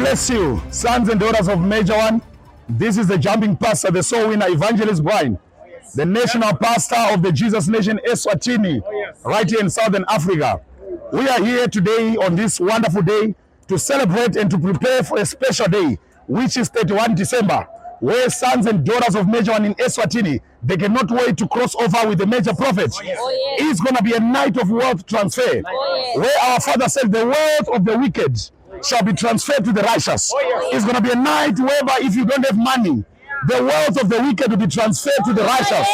bless you, sons and daughters of Major One. This is the jumping pastor, the soul winner, Evangelist Brian, the national pastor of the Jesus Nation Eswatini, oh, right here in Southern Africa. We are here today on this wonderful day to celebrate and to prepare for a special day, which is 31 December, where sons and daughters of Major One in Eswatini, they cannot wait to cross over with the major prophet. Oh, oh, yes. It's going to be a night of wealth transfer, yes. where our father said the wealth of the wicked shall be transferred to the righteous. It's going to be a night whereby if you don't have money, the wealth of the wicked will be transferred to the righteous.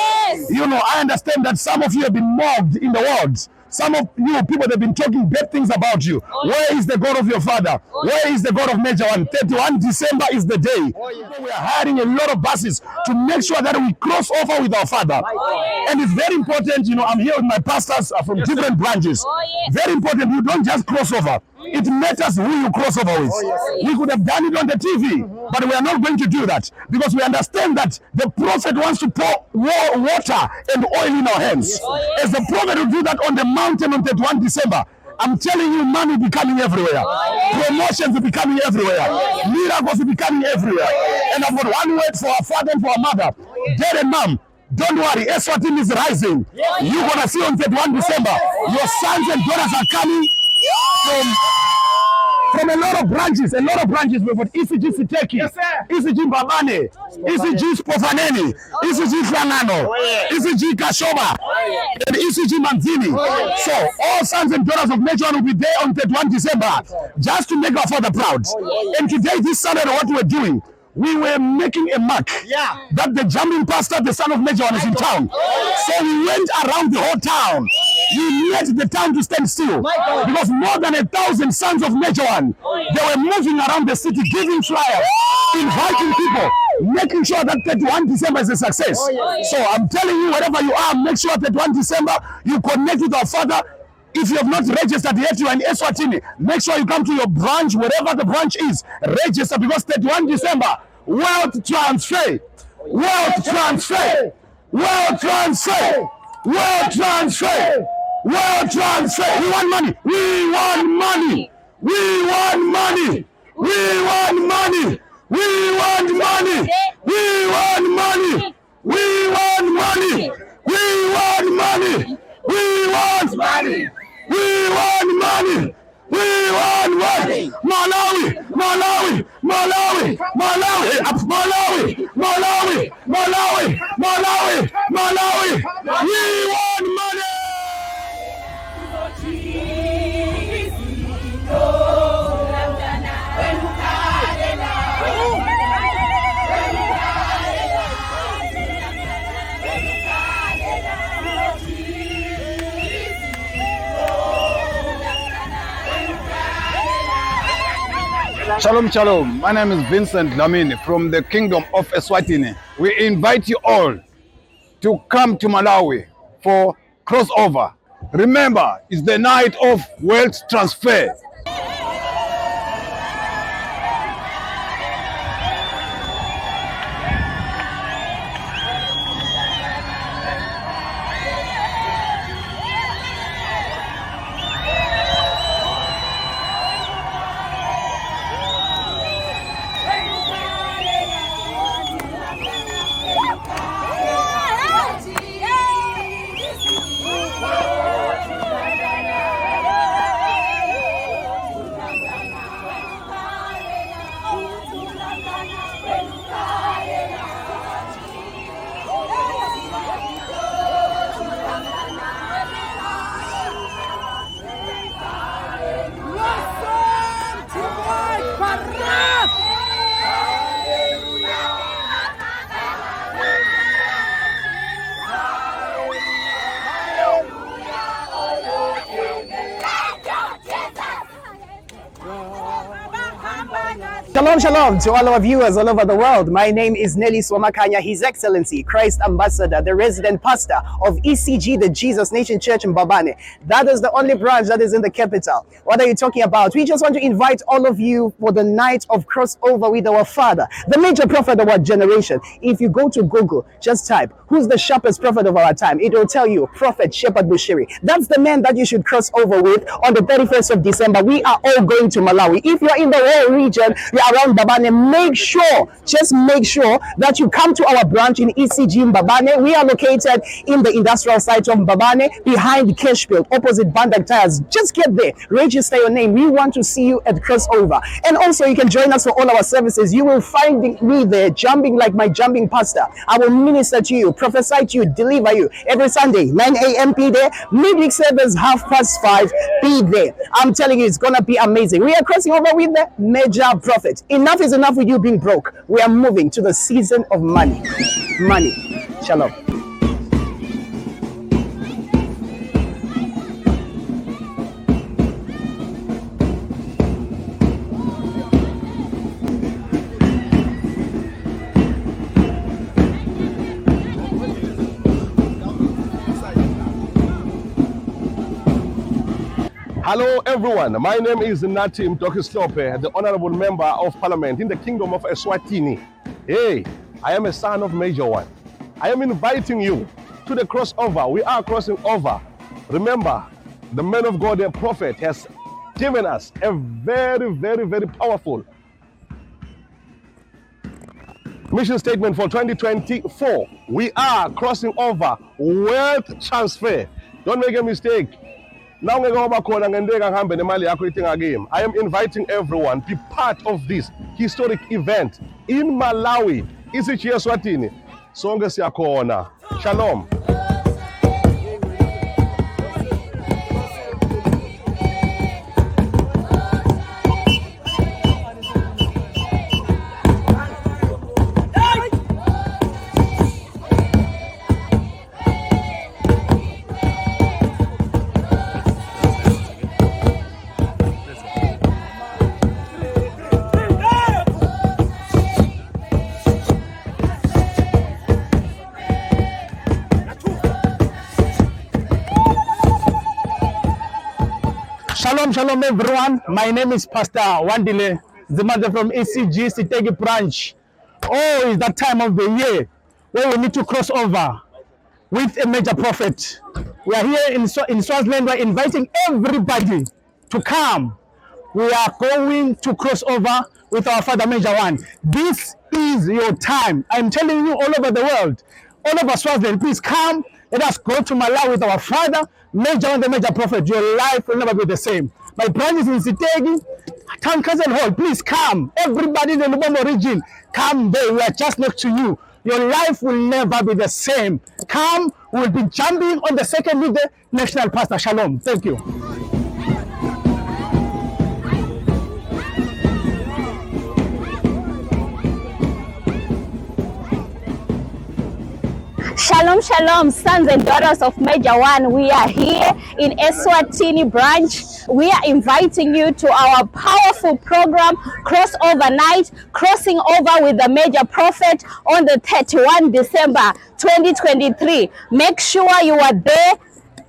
You know, I understand that some of you have been mocked in the world. Some of you people that have been talking bad things about you. Where is the God of your father? Where is the God of Major One? 31 December is the day. We are hiring a lot of buses to make sure that we cross over with our father. yes. And it's very important, you know, I'm here with my pastors uh, from different branches. Oh, yes. Very important, you don't just cross over. It matters who you cross over with. Oh, oh, we could have done it on the TV, mm-hmm. but we are not going to do that because we understand that the prophet wants to pour wa- water and oil in our hands. Oh, yes. As the prophet will do that on the mountain on 31 December, I'm telling you, money will be coming everywhere. Oh, yes. Promotions will be coming everywhere. Miracles will be coming everywhere. And I've got one word for our father and for our mother. Dad and mom, don't worry, Eswatini is rising. You're going to see on 31 December, your sons and daughters are coming from from a lot of branches, a lot of branches. We've got ECG Siteki, Yes. ECG Mbabane, ECG Siphofaneni, ECG Nhlangano, ECG Kashoba, and ECG Manzini. So all sons and daughters of Nature will be there on 31 December just to make our father proud. And today, this Saturday, what we're doing, we were making a mark Yeah. that the jumping pastor, the son of Major, is in town. So we went around the whole town. We made the town to stand still because more than a thousand sons of Major oh, they were moving around the city, giving flyers, oh, inviting people, making sure that 31 December is a success. Oh, so I'm telling you, wherever you are, make sure 31 December you connect with our Father. If you have not registered yet, you are in Eswatini. Make sure you come to your branch, wherever the branch is. Register because 31 December, wealth transfer, wealth transfer, wealth transfer, wealth transfer, wealth transfer. We want money. We want money. We want money. We want money. We want money. We want money. We want money. We want money. We want money. We want money. We want money. Malawi, Malawi, Malawi, Malawi, up Malawi, Malawi, Malawi, Malawi, Malawi. Shalom, shalom. My name is Vincent Dlamini from the Kingdom of Eswatini. We invite you all to come to Malawi for crossover. Remember, it's the night of wealth transfer. Shalom, shalom to all our viewers all over the world. My name is Nelly Swamakanya, His Excellency, Christ Ambassador, the resident pastor of ECG, the Jesus Nation Church in Mbabane. That is the only branch that is in the capital. What are you talking about? We just want to invite all of you for the night of crossover with our Father, the major prophet of our generation. If you go to Google, just type, who's the sharpest prophet of our time? It will tell you, Prophet Shepherd Bushiri. That's the man that you should cross over with on the 31st of December. We are all going to Malawi. If you're in the whole region, you're around Mbabane, make sure, just make sure that you come to our branch in ECG in Mbabane. We are located in the industrial site of Mbabane behind Cashfield, opposite Bandag Tires. Just get there, register your name. We want to see you at crossover. And also, you can join us for all our services. You will find me there jumping like my jumping pastor. I will minister to you, prophesy to you, deliver you every Sunday, 9 a.m. Be there, midweek service, half past five. Be there. I'm telling you, it's gonna be amazing. We are crossing over with the major prophet. Enough is enough with you being broke. We are moving to the season of money. Money. Shalom. Hello, everyone. My name is Natim Dokislope, the Honorable Member of Parliament in the Kingdom of Eswatini. Hey, I am a son of Major One. I am inviting you to the crossover. We are crossing over. Remember, the man of God, the prophet, has given us a very, very, very powerful mission statement for 2024. We are crossing over wealth transfer. Don't make a mistake. Now ungeke waba khona ngenteka ngihambe nemali yakho itinga kimi. I am inviting everyone be part of this historic event in Malawi. ECG Sonke siyakhona. Shalom. Shalom, everyone. My name is Pastor Wandile Zimade from ECG Siteki branch. Oh, it's that time of the year where we need to cross over with a major prophet. We are here in, in Swaziland. We're inviting everybody to come. We are going to cross over with our Father Major One. This is your time. I'm telling you all over the world, all over Swaziland, please come. Let us go to Malawi with our Father, Major One, the Major Prophet. Your life will never be the same. My branch is in Siteki, Town Hall. Please come. Everybody in the Lubombo region, come there. We are just next to you. Your life will never be the same. Come, we'll be jumping on the second with the National Pastor. Shalom. Thank you. Shalom, shalom, sons and daughters of Major One. We are here in Eswatini branch. We are inviting you to our powerful program, Crossover Night, crossing over with the Major Prophet on the 31 December 2023. Make sure you are there.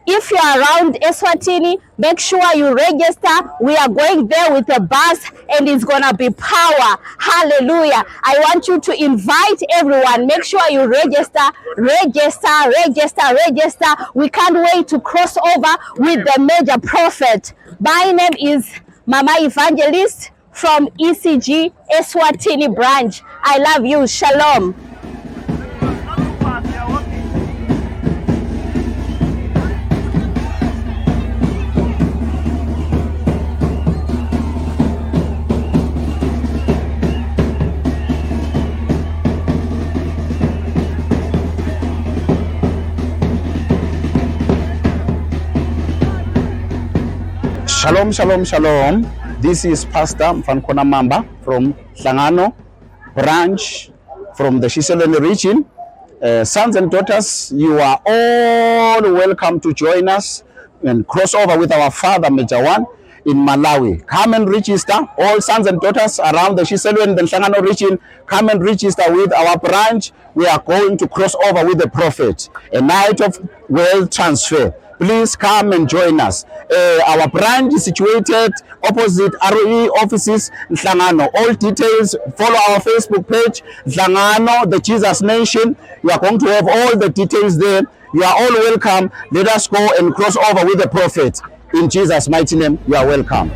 If you are around Eswatini, make sure you register. We are going there with a bus and it's going to be power. Hallelujah. I want you to invite everyone. Make sure you register, register, register, register. We can't wait to cross over with the major prophet. My name is Mama Evangelist from ECG Eswatini branch. I love you. Shalom. Shalom, shalom, shalom. This is Pastor Mfankona Mamba from Nhlangano branch from the Shiselweni region. Uh, sons and daughters, you are all welcome to join us and cross over with our Father One in Malawi. Come and register. All sons and daughters around the Shiselweni and the Nhlangano region, come and register with our branch. We are going to cross over with the prophet. A night of wealth transfer. Please come and join us. Uh, our branch is situated opposite ROE offices, Nhlangano. All details, follow our Facebook page, Nhlangano, the Jesus Nation. You are going to have all the details there. You are all welcome. Let us go and cross over with the prophet. In Jesus' mighty name, you are welcome.